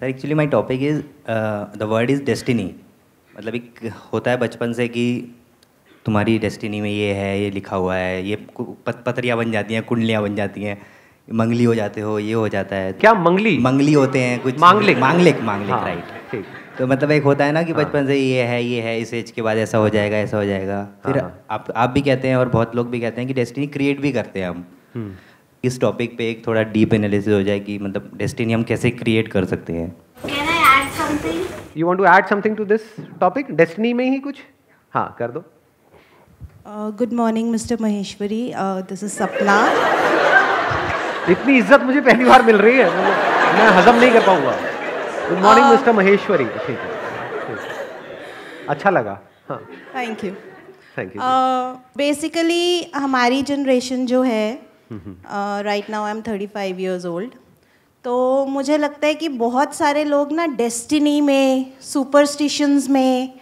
Sir actually my topic is the word is destiny मतलब एक होता है बचपन से कि तुम्हारी डेस्टिनी में ये है ये लिखा हुआ है ये पत, पतरियाँ बन जाती हैं कुंडलियाँ बन जाती हैं मंगली हो जाते हो ये हो जाता है। क्या मंगली? मंगली होते हैं कुछ। मांगलिक। मांगलिक मांगलिक हाँ, राइट तो मतलब एक होता है ना कि हाँ। बचपन से ये है ये है इस एज के बाद ऐसा हो जाएगा ऐसा हो जाएगा। फिर हाँ। आप आप भी कहते हैं और बहुत लोग भी कहते हैं कि डेस्टिनी क्रिएट भी करते हैं हम। हम्म। इस टॉपिक पे एक थोड़ा डीप एनालिसिस हो जाए कि मतलब डेस्टिनी हम कैसे क्रिएट कर सकते हैं Can I add something? You want to add something to this topic destiny में ही कुछ हाँ कर दो good morning, Mr. Maheshwari. Uh, this is Sapna. इतनी इज़्ज़त मुझे पहली बार मिल रही है मैं हजम नहीं कर पाऊँगा गुड मॉर्निंग मिस्टर महेश्वरी ठीक है अच्छा लगा हाँ Thank you. Thank you Uh, हमारी जनरेशन जो है right now I am thirty five years old तो मुझे लगता है कि बहुत सारे लोग ना डेस्टिनी में सुपरस्टिशंस में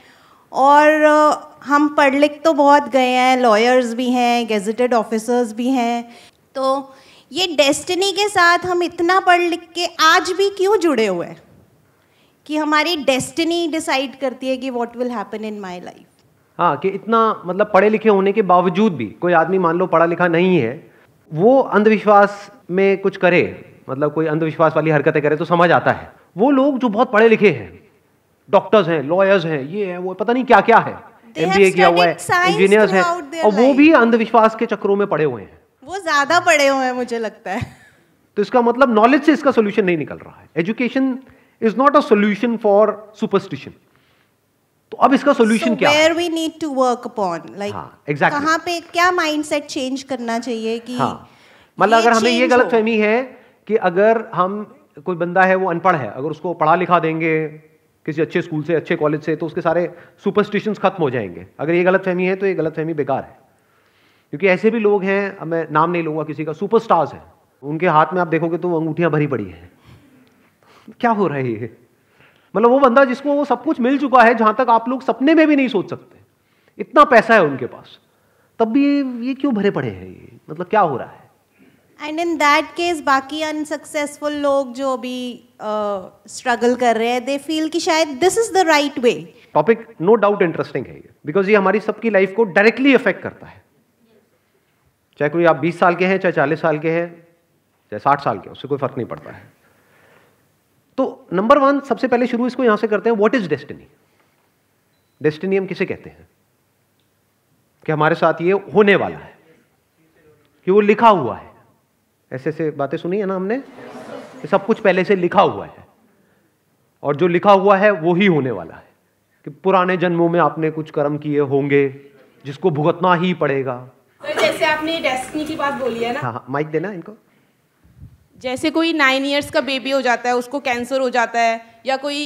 और uh, हम पढ़ लिख तो बहुत गए हैं लॉयर्स भी हैं गेजेटेड ऑफिसर्स भी हैं। तो ये डेस्टिनी के साथ हम इतना पढ़ लिख के आज भी क्यों जुड़े हुए हैं? कि हमारी डेस्टिनी डिसाइड करती है कि what will happen in my life हाँ कि इतना मतलब पढ़े लिखे होने के बावजूद भी कोई आदमी मान लो पढ़ा लिखा नहीं है वो अंधविश्वास में कुछ करे मतलब कोई अंधविश्वास वाली हरकतें करे तो समझ आता है। वो लोग जो बहुत पढ़े लिखे हैं डॉक्टर्स हैं लॉयर्स हैं ये है वो पता नहीं क्या क्या है एमबीए किया हुआ है इंजीनियर्स हैं और वो भी अंधविश्वास के चक्रों में पड़े हुए हैं। वो ज़्यादा पढ़े हुए हैं मुझे लगता है। तो इसका मतलब नॉलेज से इसका सोल्यूशन नहीं निकल रहा है। Education is not a solution for superstition तो अब इसका सोल्यूशन क्या? है where we need to work upon like exactly. कहाँ पे क्या माइंडसेट चेंज करना चाहिए कि हाँ मतलब अगर हमें ये गलत फहमी है कि अगर हम कोई बंदा है वो अनपढ़ है अगर उसको पढ़ा लिखा देंगे किसी अच्छे स्कूल से अच्छे कॉलेज से तो उसके सारे सुपरस्टिशंस खत्म हो जाएँगे। अगर ये गलत फहमी है तो ये गलत फहमी बेकार है। क्योंकि ऐसे भी लोग हैं अब मैं नाम नहीं लूँगा किसी का सुपरस्टार्स हैं। उनके हाथ में आप देखोगे तो अंगूठियाँ भरी पड़ी हैं। क्या हो रहा है ये? मतलब वो बंदा जिसको वो सब कुछ मिल चुका है जहाँ तक आप लोग सपने में भी नहीं सोच सकते। इतना पैसा है उनके पास। तब भी ये, क्यों भरे पड़े हैं ये? मतलब क्या हो रहा है? एंड इन दैट केस बाकी अनसक्सेसफुल लोग जो अभी स्ट्रगल uh, कर रहे हैं दे फील कि शायद this is the right way topic no doubt interesting है ये। बिकॉज़ ये हमारी सबकी लाइफ को डायरेक्टली अफेक्ट करता है। चाहे कोई आप 20 साल के हैं चाहे 40 साल के हैं चाहे 60 साल के उससे कोई फ़र्क नहीं पड़ता है। नंबर वन सबसे पहले शुरू इसको यहाँ से करते हैं व्हाट इज़ डेस्टिनी डेस्टिनी हम किसे कहते हैं? कि हमारे साथ ये होने वाला है कि वो लिखा हुआ है। ऐसे ऐसे बातें सुनी है ना हमने? कि सब कुछ पहले से लिखा हुआ है और जो लिखा हुआ है वो ही होने वाला है। कि पुराने जन्मों में आपने कुछ कर्म किए होंगे जिसको भुगतना ही पड़ेगा। सर जैसे आपने डेस्टिनी की बात बोली है ना? हाँ हाँ माइक देना इनको। जैसे कोई नाइन इयर्स का बेबी हो जाता है, उसको कैंसर हो जाता है, या कोई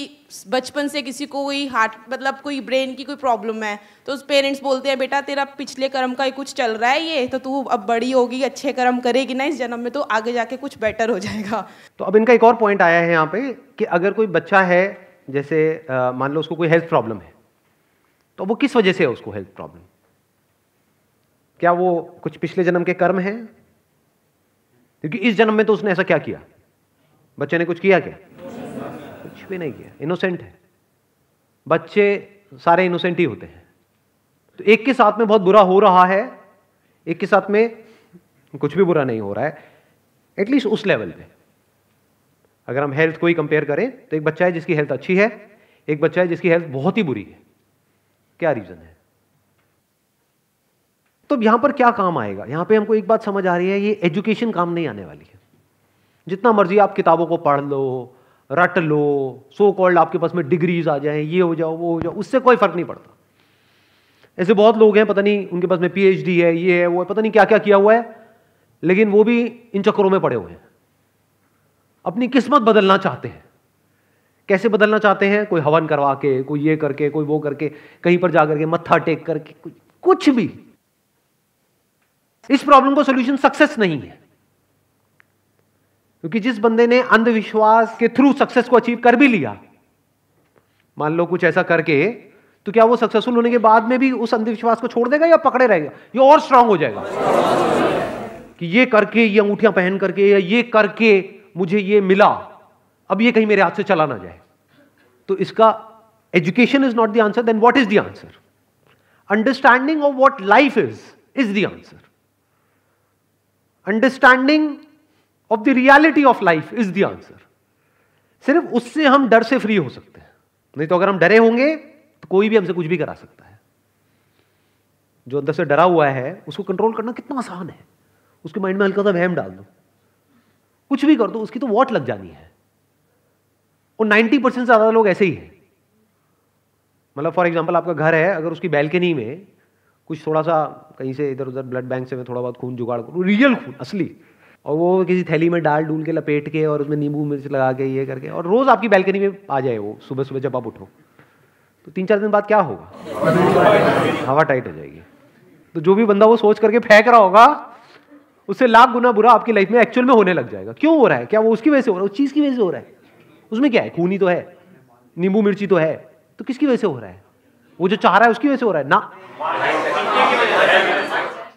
बचपन से किसी को कोई हार्ट मतलब कोई ब्रेन की कोई प्रॉब्लम है तो उस पेरेंट्स बोलते हैं, बेटा, तेरा पिछले कर्म का ही कुछ चल रहा है ये तो तू अब बड़ी होगी, अच्छे कर्म करेगी ना, इस जन्म में तो आगे जाके कुछ बेटर हो जाएगा। तो अब इनका एक और पॉइंट आया है यहाँ पे, कि अगर कोई बच्चा है, जैसे मान लो उसको कोई हेल्थ प्रॉब्लम है तो वो किस वजह से है उसको हेल्थ प्रॉब्लम क्या वो कुछ पिछले जन्म के कर्म हैं? क्योंकि इस जन्म में तो उसने ऐसा क्या किया? बच्चे ने कुछ किया क्या? कुछ भी नहीं किया। इनोसेंट है। बच्चे सारे इनोसेंट ही होते हैं। तो एक के साथ में बहुत बुरा हो रहा है। एक के साथ में कुछ भी बुरा नहीं हो रहा है। एटलीस्ट उस लेवल पे। अगर हम हेल्थ को ही कंपेयर करें तो एक बच्चा है जिसकी हेल्थ अच्छी है, एक बच्चा है जिसकी हेल्थ बहुत ही बुरी है। क्या रीजन है? तो यहाँ पर क्या काम आएगा? यहाँ पे हमको एक बात समझ आ रही है, ये एजुकेशन काम नहीं आने वाली है। जितना मर्ज़ी आप किताबों को पढ़ लो, रट लो सो कॉल्ड आपके पास में डिग्रीज आ जाए, ये हो जाओ, वो हो जाओ, उससे कोई फ़र्क नहीं पड़ता। ऐसे बहुत लोग हैं, पता नहीं उनके पास में पीएचडी है, ये है, वो है, पता नहीं क्या क्या किया हुआ है, लेकिन वो भी इन चक्करों में पड़े हुए हैं। अपनी किस्मत बदलना चाहते हैं। कैसे बदलना चाहते हैं? कोई हवन करवा के, कोई ये करके, कोई वो करके, कहीं पर जा करके मत्था टेक करके कुछ कुछ भी। इस प्रॉब्लम का सोल्यूशन सक्सेस नहीं है। क्योंकि जिस बंदे ने अंधविश्वास के थ्रू सक्सेस को अचीव कर भी लिया, मान लो कुछ ऐसा करके तो क्या वो सक्सेसफुल होने के बाद में भी उस अंधविश्वास को छोड़ देगा या पकड़े रहेगा? ये और स्ट्रांग हो जाएगा। कि ये करके, ये अंगूठियाँ पहन करके, या ये करके मुझे ये मिला, अब ये कहीं मेरे हाथ से चला ना जाए। तो इसका education is not the answer then what is the answer understanding of what life is is the answer understanding of the reality of life is the answer सिर्फ़ उससे हम डर से फ्री हो सकते हैं। नहीं तो अगर हम डरे होंगे तो कोई भी हमसे कुछ भी करा सकता है। जो अंदर से डरा हुआ है, उसको कंट्रोल करना कितना आसान है। उसके माइंड में हल्का सा वहम डाल दो। कुछ भी कर दो, उसकी तो वॉट लग जानी है। और 90 परसेंट ज़्यादा लोग ऐसे ही हैं। मतलब फॉर एग्ज़ाम्पल आपका घर है, अगर उसकी बैल्कनी में कुछ थोड़ा सा कहीं से इधर उधर ब्लड बैंक से मैं थोड़ा बहुत खून जुगाड़ करूँ रियल खून, असली। और वो किसी थैली में डाल डूल के लपेट के और उसमें नींबू मिर्च लगा के ये करके और रोज आपकी बैल्कनी में आ जाए वो सुबह सुबह जब आप उठो। तो तीन चार दिन बाद क्या होगा? हवा टाइट हो जाएगी। तो जो भी बंदा वो सोच करके फेंक रहा होगा, उससे लाख गुना बुरा आपकी लाइफ में एक्चुअल में होने लग जाएगा। क्यों हो रहा है? क्या वो उसकी वजह से हो रहा है? उस चीज़ की वजह से हो रहा है? उसमें क्या है? खूनी तो है, नींबू मिर्ची तो है। तो किसकी वजह से हो रहा है? वो जो चाह रहा है उसकी वजह से हो रहा है। ना।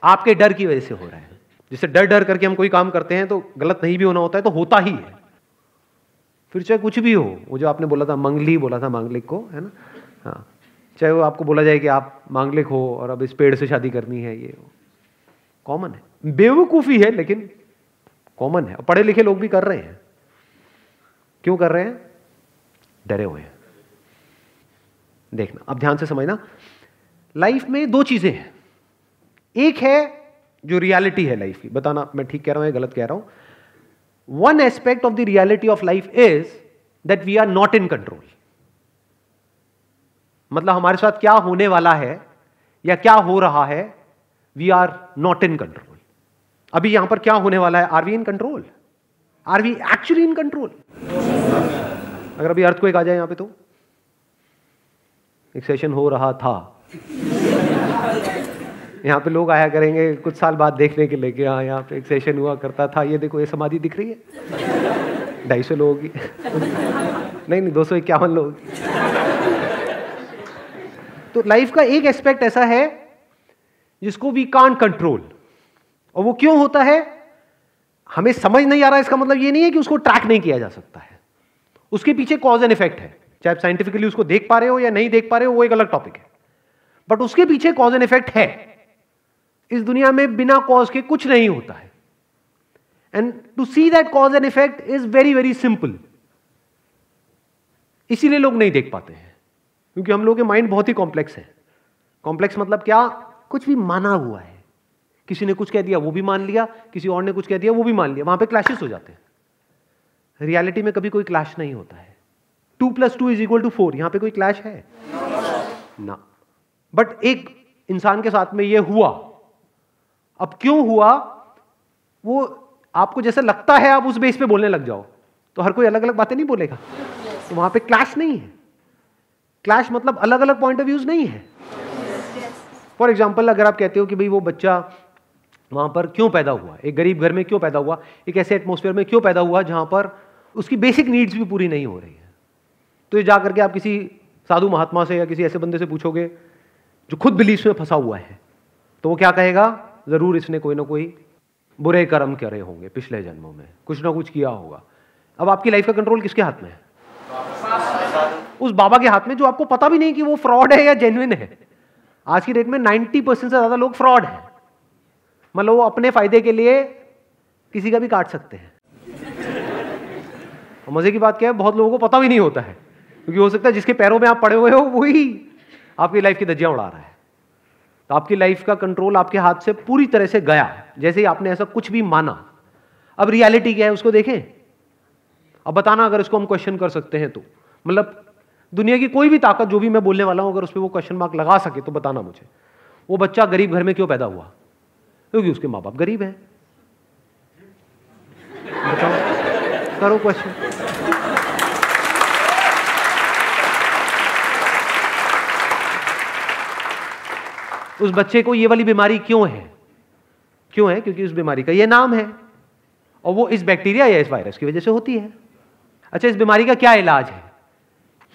आपके डर की वजह से हो रहा है। जिससे डर डर करके हम कोई काम करते हैं तो गलत नहीं भी होना होता है तो होता ही है। फिर चाहे कुछ भी हो, वो जो आपने बोला था मंगली, बोला था मांगलिक को, है ना? हाँ। चाहे वो आपको बोला जाए कि आप मांगलिक हो और अब इस पेड़ से शादी करनी है, ये कॉमन है। बेवकूफ़ी है, लेकिन कॉमन है। पढ़े लिखे लोग भी कर रहे हैं। क्यों कर रहे हैं? डरे हुए हैं। देखना। अब ध्यान से समझना। लाइफ में दो चीज़ें हैं। एक है जो रियलिटी है लाइफ की। बताना, मैं ठीक कह रहा हूँ या गलत कह रहा हूँ? One aspect of the reality of life is that we are not in control मतलब हमारे साथ क्या होने वाला है या क्या हो रहा है we are not in control अभी यहाँ पर क्या होने वाला है? Are we in control are we actually in control अगर अभी अर्थ को एक आ जाए यहाँ पे तो? एक सेशन हो रहा था। यहाँ पे लोग आया करेंगे, कुछ साल बाद देखने के लिए कि हाँ यहाँ पे एक सेशन हुआ करता था। ये देखो, ये समाधि दिख रही है। ढाई सौ लोगों। की नहीं नहीं, दो सौ इक्यावन लोगों। तो लाइफ का एक एस्पेक्ट ऐसा है, जिसको वी कान कंट्रोल और वो क्यों होता है? हमें समझ नहीं आ रहा, इसका मतलब ये नहीं है कि उसको ट्रैक नहीं किया जा सकता है। उसके पीछे कॉज एंड इफ़ेक्ट है। चाहे आप साइंटिफिकली उसको देख पा रहे हो या नहीं देख पा रहे हो, वो एक अलग टॉपिक है। बट उसके पीछे कॉज एंड इफ़ेक्ट है। इस दुनिया में बिना कॉज के कुछ नहीं होता है। And to see that cause and effect is very very simple इसीलिए लोग नहीं देख पाते हैं। क्योंकि हम लोगों के माइंड बहुत ही कॉम्प्लेक्स है। कॉम्प्लेक्स मतलब क्या? कुछ भी माना हुआ है। किसी ने कुछ कह दिया, वो भी मान लिया। किसी और ने कुछ कह दिया, वो भी मान लिया। वहाँ पे क्लैशेस हो जाते हैं। रियलिटी में कभी कोई क्लैश नहीं होता है। Two plus two is equal to four, यहाँ पे कोई क्लैश है? ना। बट एक इंसान के साथ में ये हुआ। अब क्यों हुआ? वो आपको जैसे लगता है आप उस बेस पे बोलने लग जाओ तो हर कोई अलग अलग बातें नहीं बोलेगा। तो वहाँ पे क्लैश नहीं है। क्लैश मतलब अलग अलग पॉइंट ऑफ़ व्यूज़ नहीं है। फॉर एग्ज़ाम्पल अगर आप कहते हो कि भाई वो बच्चा वहाँ पर क्यों पैदा हुआ? एक गरीब घर में क्यों पैदा हुआ? एक ऐसे एटमोसफेयर में क्यों पैदा हुआ जहाँ पर उसकी बेसिक नीड्स भी पूरी नहीं हो रही है? तो ये जा करके आप किसी साधु महात्मा से या किसी ऐसे बंदे से पूछोगे, जो खुद बिलीफ में फंसा हुआ है तो वो क्या कहेगा? ज़रूर इसने कोई ना कोई बुरे कर्म करे होंगे पिछले जन्मों में। कुछ ना कुछ किया होगा। अब आपकी लाइफ का कंट्रोल किसके हाथ में है? उस बाबा के हाथ में, जो आपको पता भी नहीं कि वो फ्रॉड है या जेन्युइन है। आज की डेट में 90 परसेंट से ज़्यादा लोग फ्रॉड है। मतलब वो अपने फ़ायदे के लिए किसी का भी काट सकते हैं। मज़े की बात क्या है, बहुत लोगों को पता भी नहीं होता है। क्योंकि हो सकता है जिसके पैरों में आप पड़े हुए हो वही आपकी लाइफ की दज्जियाँ उड़ा रहा है। तो आपकी लाइफ का कंट्रोल आपके हाथ से पूरी तरह से गया जैसे ही आपने ऐसा कुछ भी माना, अब रियलिटी क्या है उसको देखें? अब बताना अगर इसको हम क्वेश्चन कर सकते हैं तो। मतलब दुनिया की कोई भी ताकत, जो भी मैं बोलने वाला हूँ, अगर उस पर वो क्वेश्चन मार्क लगा सके तो बताना मुझे। वो बच्चा गरीब घर में क्यों पैदा हुआ? क्योंकि उसके माँ बाप गरीब हैं। बताओ। करो क्वेश्चन उस बच्चे को ये वाली बीमारी क्यों है? क्यों है? क्योंकि उस बीमारी का ये नाम है। और वो इस बैक्टीरिया या इस वायरस की वजह से होती है। अच्छा इस बीमारी का क्या इलाज है?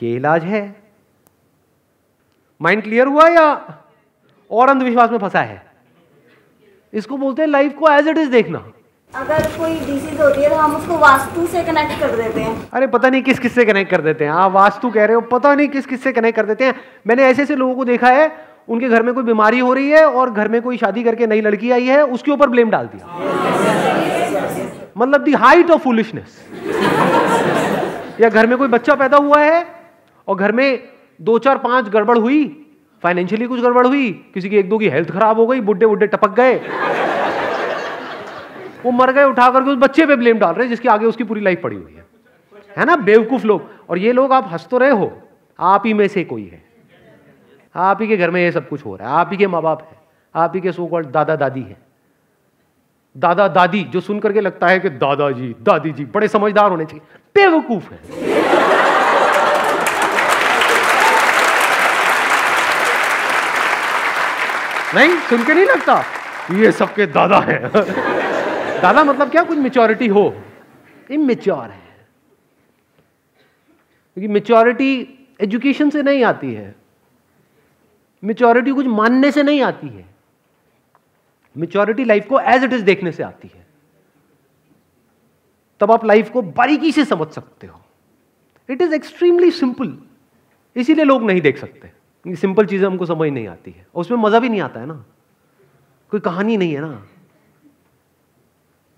ये इलाज है। माइंड क्लियर हुआ या और अंधविश्वास में फंसा है? इसको बोलते हैं लाइफ को एज इट इज़ देखना। अगर कोई डिसीज होती है तो हम उसको वास्तु से कनेक्ट कर देते हैं। अरे पता नहीं किस किस से कनेक्ट कर देते हैं। आप वास्तु कह रहे हो पता नहीं किस किस से कनेक्ट कर देते हैं। मैंने ऐसे ऐसे लोगों को देखा है उनके घर में कोई बीमारी हो रही है और घर में कोई शादी करके नई लड़की आई है, उसके ऊपर ब्लेम डाल दिया। मतलब दी हाइट ऑफ़ फुलिशनेस या घर में कोई बच्चा पैदा हुआ है और घर में दो चार पाँच गड़बड़ हुई फाइनेंशियली कुछ गड़बड़ हुई, किसी की एक दो की हेल्थ खराब हो गई बुढ़े बुढ़े टपक गए, वो मर गए, उठा करके उस बच्चे पे ब्लेम डाल रहे हैं, जिसके आगे उसकी पूरी लाइफ पड़ी हुई है। है ना? बेवकूफ़ लोग। और ये लोग आप हंस तो रहे हो, आप ही में से कोई है। आप ही के घर में ये सब कुछ हो रहा है। आप ही के माँ बाप है। आप ही के सो कॉल्ड दादा दादी है। दादा दादी, जो सुन करके लगता है कि दादाजी दादी जी बड़े समझदार होने चाहिए। बेवकूफ़ है। नहीं, सुन के नहीं लगता? ये सबके दादा है। दादा मतलब क्या? कुछ मेच्योरिटी हो। इमेच्योर है। क्योंकि मेच्योरिटी एजुकेशन से नहीं आती है। मेच्योरिटी कुछ मानने से नहीं आती है। मेच्योरिटी लाइफ को एज इट इज़ देखने से आती है। तब आप लाइफ को बारीकी से समझ सकते हो। इट इज़ एक्सट्रीमली सिंपल इसीलिए लोग नहीं देख सकते। सिंपल चीज़ें हमको समझ नहीं आती है। उसमें मज़ा भी नहीं आता है ना। कोई कहानी नहीं है ना।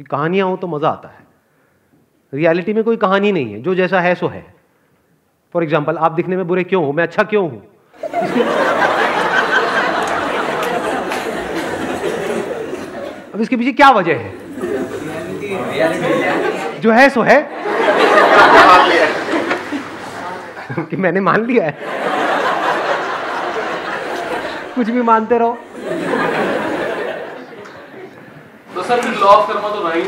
कहानियाँ हो तो मज़ा आता है। रियलिटी में कोई कहानी नहीं है। जो जैसा है सो है। फॉर एग्ज़ाम्पल आप दिखने में बुरे क्यों हो? मैं अच्छा क्यों हूँ? अब इसके पीछे क्या वजह है? जो है सो है। कि मैंने मान लिया है। कुछ भी मानते रहो। तो सर लॉ ऑफ़ कर्मा तो नहीं।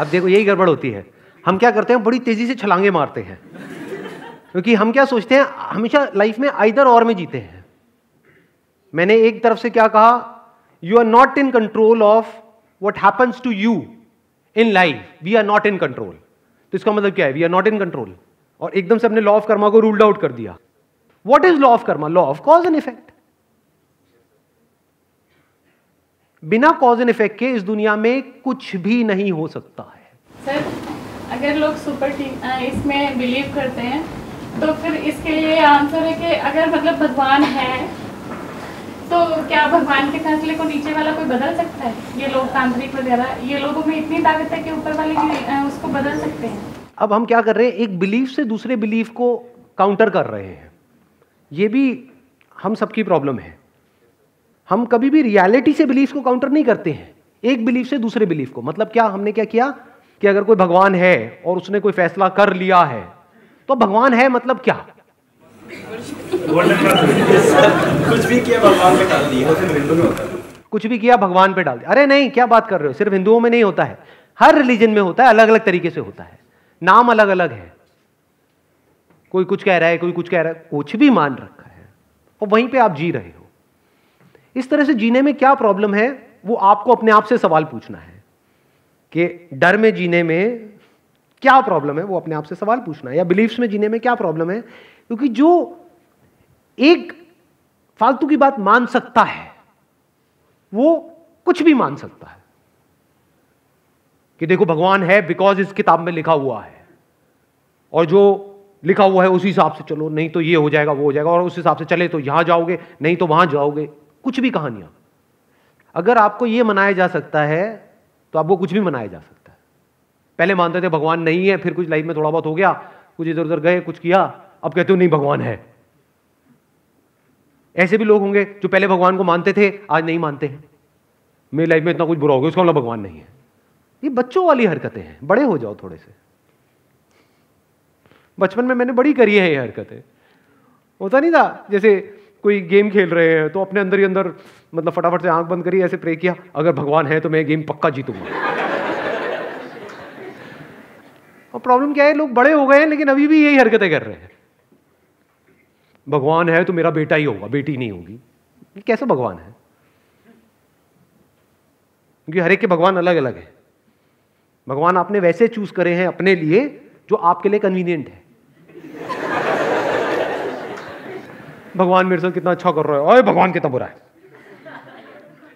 अब देखो यही गड़बड़ होती है। हम क्या करते हैं बड़ी तेज़ी से छलांगे मारते हैं। क्योंकि हम क्या सोचते हैं हमेशा लाइफ में आइदर और में जीते हैं। मैंने एक तरफ़ से क्या कहा you are not in control of what happens to you in life we are not in control तो इसका मतलब क्या है? We are not in control और एकदम से अपने लॉ ऑफ़ कर्मा को रूल्ड आउट कर दिया। What is law of karma law of cause and effect बिना कॉज एंड इफ़ेक्ट के इस दुनिया में कुछ भी नहीं हो सकता है। सर, अगर लोग सुपर इसमें बिलीव करते हैं तो फिर इसके लिए आंसर है कि अगर मतलब भगवान है तो क्या भगवान के फैसले को नीचे वाला कोई बदल सकता है? ये लोग तांत्रिक वगैरह, ये लोगों में इतनी ताकत है कि ऊपर वाले की उसको बदल सकते हैं। अब हम क्या कर रहे हैं? एक बिलीफ से दूसरे बिलीफ को काउंटर कर रहे हैं। ये भी हम सबकी प्रॉब्लम है। हम कभी भी रियलिटी से बिलीफ को काउंटर नहीं करते हैं। एक बिलीफ से दूसरे बिलीफ को। मतलब क्या? हमने क्या किया? कि अगर कोई भगवान है और उसने कोई फैसला कर लिया है तो भगवान है मतलब क्या? कुछ भी किया भगवान पे डाल दिया हिंदू में होता है। कुछ भी किया, भगवान पे डाल दिया। अरे नहीं, क्या बात कर रहे हो? सिर्फ़ हिंदुओं में नहीं होता है। हर रिलीजन में होता है अलग अलग तरीके से होता है। नाम अलग अलग है। कोई कुछ कह रहा है, कोई कुछ कह रहा है, कुछ भी मान रखा है। और वहीं पे आप जी रहे हो। इस तरह से जीने में क्या प्रॉब्लम है? वो आपको अपने आप से सवाल पूछना है कि डर में जीने में क्या प्रॉब्लम है? वो अपने आप से सवाल पूछना है। या बिलीफ्स में जीने में क्या प्रॉब्लम है? क्योंकि जो एक फालतू की बात मान सकता है, वो कुछ भी मान सकता है। कि देखो भगवान है बिकॉज़ इस किताब में लिखा हुआ है। और जो लिखा हुआ है उसी हिसाब से चलो, नहीं तो ये हो जाएगा, वो हो जाएगा, और उस हिसाब से चले तो यहाँ जाओगे, नहीं तो वहाँ जाओगे। कुछ भी कहानियाँ। अगर आपको यह मनाया जा सकता है तो आपको कुछ भी मनाया जा सकता है। पहले मानते थे भगवान नहीं है, फिर कुछ लाइफ में थोड़ा बहुत हो गया, कुछ इधर उधर गए, कुछ किया, अब कहते हो नहीं, भगवान है। ऐसे भी लोग होंगे जो पहले भगवान को मानते थे, आज नहीं मानते हैं। मेरी लाइफ में इतना कुछ बुरा हो गया, उसका मतलब भगवान नहीं है। ये बच्चों वाली हरकतें हैं, बड़े हो जाओ थोड़े से। बचपन में मैंने बड़ी करी है ये हरकतें। होता नहीं था, जैसे कोई गेम खेल रहे हैं तो अपने अंदर ही अंदर मतलब फटाफट से आँख बंद करी, ऐसे प्रे किया, अगर भगवान है तो मैं गेम पक्का जीतूँगा। और प्रॉब्लम क्या है, लोग बड़े हो गए हैं, लेकिन अभी भी यही हरकतें कर रहे हैं। भगवान है तो मेरा बेटा ही होगा, बेटी नहीं होगी। ये कैसा भगवान है? क्योंकि हर एक के भगवान अलग अलग है। भगवान आपने वैसे चूज़ करे हैं अपने लिए, जो आपके लिए कन्वीनियंट है। भगवान मेरे साथ कितना अच्छा कर रहा है। अरे, भगवान कितना बुरा है।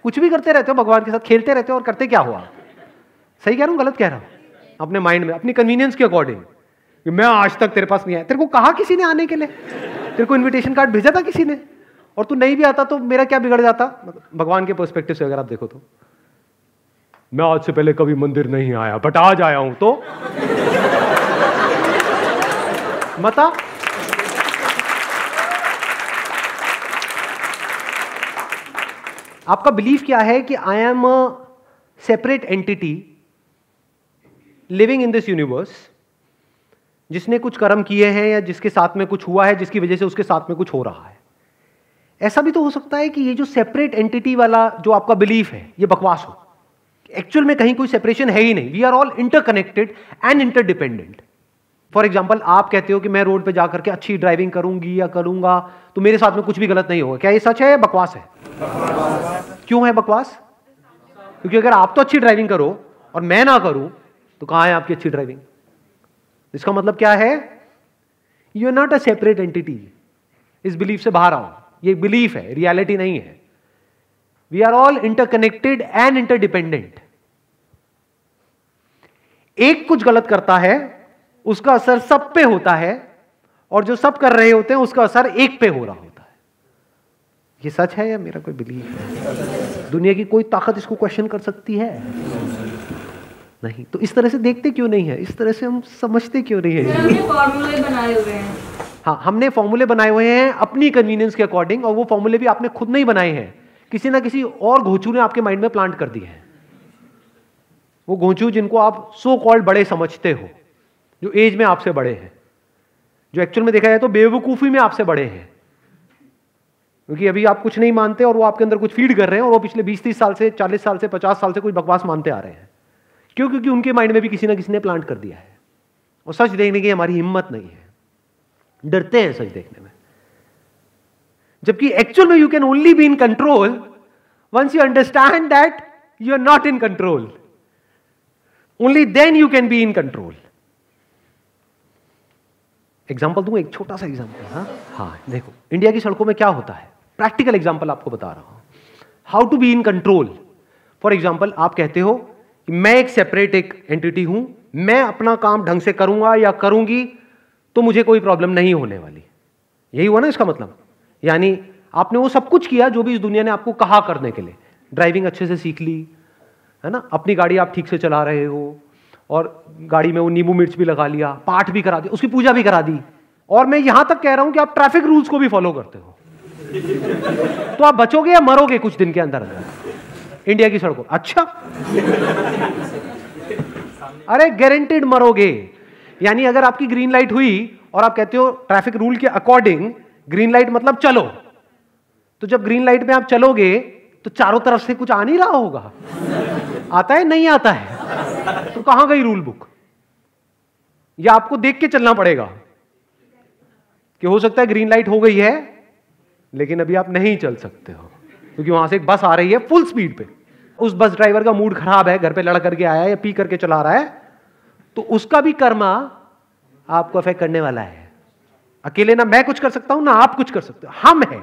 कुछ भी करते रहते हो, भगवान के साथ खेलते रहते हो और करते क्या हुआ सही कह रहा हूँ, गलत कह रहा हूँ? अपने माइंड में, अपनी कन्वीनियंस के अकॉर्डिंग मैं आज तक तेरे पास नहीं आया। तेरे को कहा किसी ने आने के लिए? तेरे को इन्विटेशन कार्ड भेजा था किसी ने? और तू नहीं भी आता तो मेरा क्या बिगड़ जाता? भगवान के पर्सपेक्टिव से अगर आप देखो तो। मैं आज से पहले कभी मंदिर नहीं आया बट आज आया हूँ तो। मता? आपका बिलीफ क्या है कि I am a separate entity living in this universe जिसने कुछ कर्म किए हैं या जिसके साथ में कुछ हुआ है, जिसकी वजह से उसके साथ में कुछ हो रहा है। ऐसा भी तो हो सकता है कि ये जो सेपरेट एंटिटी वाला जो आपका बिलीफ है, ये बकवास हो। एक्चुअल में कहीं कोई सेपरेशन है ही नहीं। We are all interconnected and interdependent for example आप कहते हो कि मैं रोड पे जाकर के अच्छी ड्राइविंग करूँगी या करूँगा तो मेरे साथ में कुछ भी गलत नहीं होगा। क्या ये सच है या बकवास है? क्यों है बकवास? क्योंकि अगर आप तो अच्छी ड्राइविंग करो और मैं ना करूँ तो कहाँ है आपकी अच्छी ड्राइविंग इसका मतलब क्या है? You are not a separate entity इस बिलीफ से बाहर आओ। ये बिलीफ है रियलिटी नहीं है। We are all interconnected and interdependent एक कुछ गलत करता है, उसका असर सब पे होता है, और जो सब कर रहे होते हैं, उसका असर एक पे हो रहा होता है। ये सच है या मेरा कोई बिलीफ है? दुनिया की कोई ताकत इसको क्वेश्चन कर सकती है? नहीं तो इस तरह से देखते क्यों नहीं है? इस तरह से हम समझते क्यों नहीं है? फॉर्मूले बनाए हुए हैं। हाँ हमने फॉर्मूले बनाए हुए हैं अपनी कन्वीनियंस के अकॉर्डिंग और वो फॉर्मूले भी आपने खुद नहीं बनाए हैं। किसी ना किसी और घोचू ने आपके माइंड में प्लांट कर दिए हैं। वो घोचू जिनको आप सो कॉल्ड बड़े समझते हो जो एज में आपसे बड़े हैं। जो एक्चुअल में देखा जाए तो बेवकूफ़ी में आपसे बड़े हैं। क्योंकि अभी आप कुछ नहीं मानते और वो आपके अंदर कुछ फ़ीड कर रहे हैं और वो पिछले 20-30 साल से 40 साल से 50 साल से कुछ बकवास मानते आ रहे हैं। क्यों? क्योंकि उनके माइंड में भी किसी ना किसी ने प्लांट कर दिया है। और सच देखने की हमारी हिम्मत नहीं है। डरते हैं सच देखने में। जबकि एक्चुअल में you can only be in control once you understand that you are not in control only then you can be in control example दूँ, एक छोटा सा एग्ज़ाम्पल हाँ? हाँ देखो इंडिया की सड़कों में क्या होता है? प्रैक्टिकल एग्ज़ाम्पल आपको बता रहा हूँ। How to be in control for example आप कहते हो कि मैं एक सेपरेट एक एंटिटी हूँ, मैं अपना काम ढंग से करूँगा या करूँगी तो मुझे कोई प्रॉब्लम नहीं होने वाली। यही हुआ ना इसका मतलब? यानी आपने वो सब कुछ किया जो भी इस दुनिया ने आपको कहा करने के लिए। ड्राइविंग अच्छे से सीख ली, है ना? अपनी गाड़ी आप ठीक से चला रहे हो, और गाड़ी में वो नींबू मिर्च भी लगा लिया, पाठ भी करा दिया, उसकी पूजा भी करा दी। और मैं यहाँ तक कह रहा हूँ कि आप ट्रैफ़िक रूल्स को भी फॉलो करते हो। तो आप बचोगे या मरोगे कुछ दिन के अंदर अंदर? इंडिया की सड़कों। अच्छा। अरे गारंटेड मरोगे। यानी अगर आपकी ग्रीन लाइट हुई और आप कहते हो ट्रैफ़िक रूल के अकॉर्डिंग ग्रीन लाइट मतलब चलो। तो जब ग्रीन लाइट में आप चलोगे तो चारों तरफ़ से कुछ आ नहीं रहा होगा। आता है, नहीं आता है? तो कहाँ गई रूल बुक या आपको देख के चलना पड़ेगा कि हो सकता है ग्रीन लाइट हो गई है, लेकिन अभी आप नहीं चल सकते हो। क्योंकि वहाँ से एक बस आ रही है फुल स्पीड पे। उस बस ड्राइवर का मूड खराब है, घर पे लड़ करके आया है, या पी करके चला रहा है तो उसका भी कर्मा आपको अफेक्ट करने वाला है। अकेले ना मैं कुछ कर सकता हूँ, ना आप कुछ कर सकते हो, हम हैं।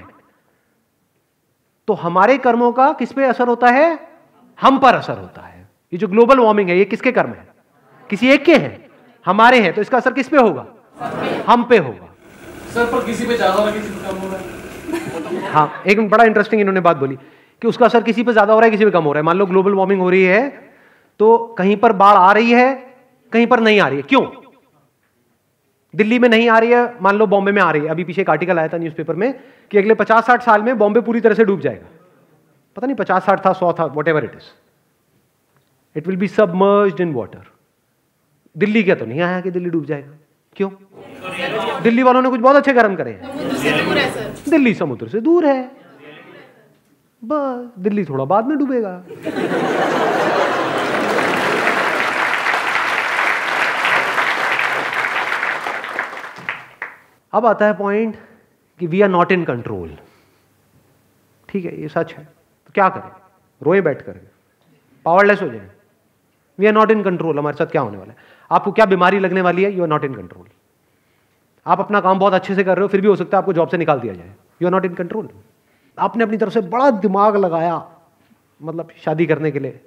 तो हमारे कर्मों का किस पे असर होता है? हम पर असर होता है। ये जो ग्लोबल वार्मिंग है, ये किसके कर्म है? किसी एक के हैं? हमारे हैं तो इसका असर किस पे होगा? हम पे होगा। सर, पर किसी पे ज़्यादा किसी पे कम हो रहा है, एक बड़ा इंटरेस्टिंग इन्होंने बात बोली कि उसका असर किसी पे ज़्यादा हो रहा है, किसी पे कम हो रहा है। मान लो ग्लोबल वार्मिंग हो रही है तो कहीं पर बाढ़ आ रही है, कहीं पर नहीं आ रही है। क्यों? दिल्ली में नहीं आ रही है, मान लो बॉम्बे में आ रही है। अभी पीछे एक आर्टिकल आया था न्यूज़पेपर में कि अगले 50-60 साल में बॉम्बे पूरी तरह से डूब जाएगा। पता नहीं 50-60 था 100 था whatever it is it will be submerged in water Delhi क्या तो नहीं आया कि दिल्ली डूब जाएगा? क्यों? दिल्ली वालों ने कुछ बहुत अच्छे कर्म करे। हैं दिल्ली समुद्र से दूर है। बस दिल्ली थोड़ा बाद में डूबेगा। अब आता है पॉइंट कि we are not in control ठीक है ये सच है। तो क्या करें? रोए बैठ कर। पावरलेस हो जाए। We are not in control हमारे साथ क्या होने वाला है? आपको क्या बीमारी लगने वाली है? You are not in control आप अपना काम बहुत अच्छे से कर रहे हो, फिर भी हो सकता है आपको जॉब से निकाल दिया जाए। You are not in control आपने अपनी तरफ़ से बड़ा दिमाग लगाया मतलब शादी करने के लिए।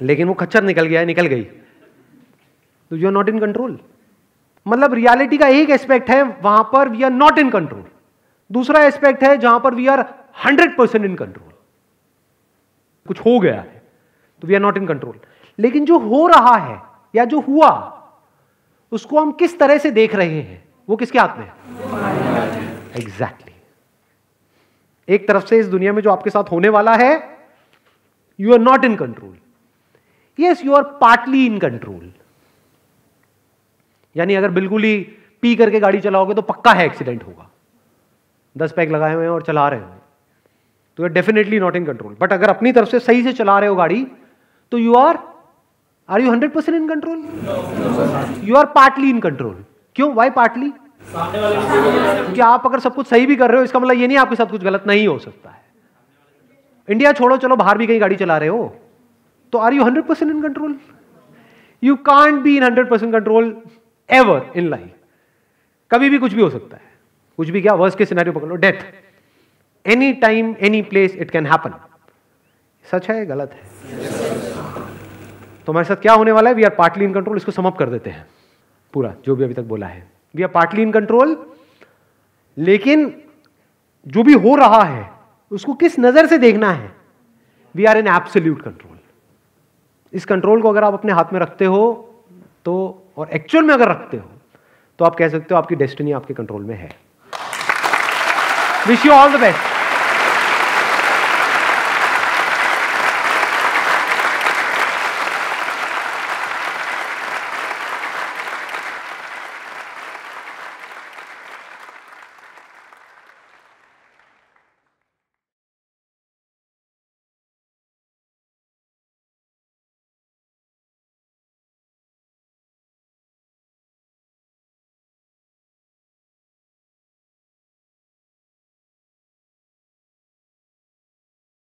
लेकिन वो खच्चर निकल गया, निकल गई। तो you are not in control मतलब रियलिटी का एक एस्पेक्ट है, वहाँ पर we are not in control दूसरा एस्पेक्ट है, जहाँ पर we are hundred percent in control कुछ हो गया है तो we are not in control लेकिन जो हो रहा है, या जो हुआ उसको हम किस तरह से देख रहे हैं? वो किसके हाथ में एग्जैक्टली exactly. एक तरफ़ से इस दुनिया में जो आपके साथ होने वाला है you are not in control yes you are partly in control यानी अगर बिल्कुल ही पी करके गाड़ी चलाओगे तो पक्का है एक्सीडेंट होगा। दस पैक लगाए हुए हैं और चला रहे हो। तो you are definitely not in control but अगर अपनी तरफ़ से सही से चला रहे हो गाड़ी तो you are are you hundred percent in control you are partly in control क्यों? वाई पार्टली क्योंकि आप अगर सब कुछ सही भी कर रहे हो, इसका मतलब ये नहीं आपके साथ कुछ गलत नहीं हो सकता है। इंडिया छोड़ो, चलो, बाहर भी कहीं गाड़ी चला रहे हो। तो are you hundred percent in control you can't be in hundred percent control ever in life कभी भी कुछ भी हो सकता है। कुछ भी क्या? वर्ष के सिनारियो पकड़ लो death any time any place it can happen सच है, गलत है? तो हमारे साथ क्या होने वाला है? We are partly in control इसको समअप कर देते हैं। पूरा, जो भी अभी तक बोला है। We are partly in control लेकिन जो भी हो रहा है, उसको किस नज़र से देखना है? We are in absolute control इस कंट्रोल को अगर आप अपने हाथ में रखते हो तो और एक्चुअल में अगर रखते हो तो आप कह सकते हो आपकी डेस्टिनी आपके कंट्रोल में है। Wish you all the best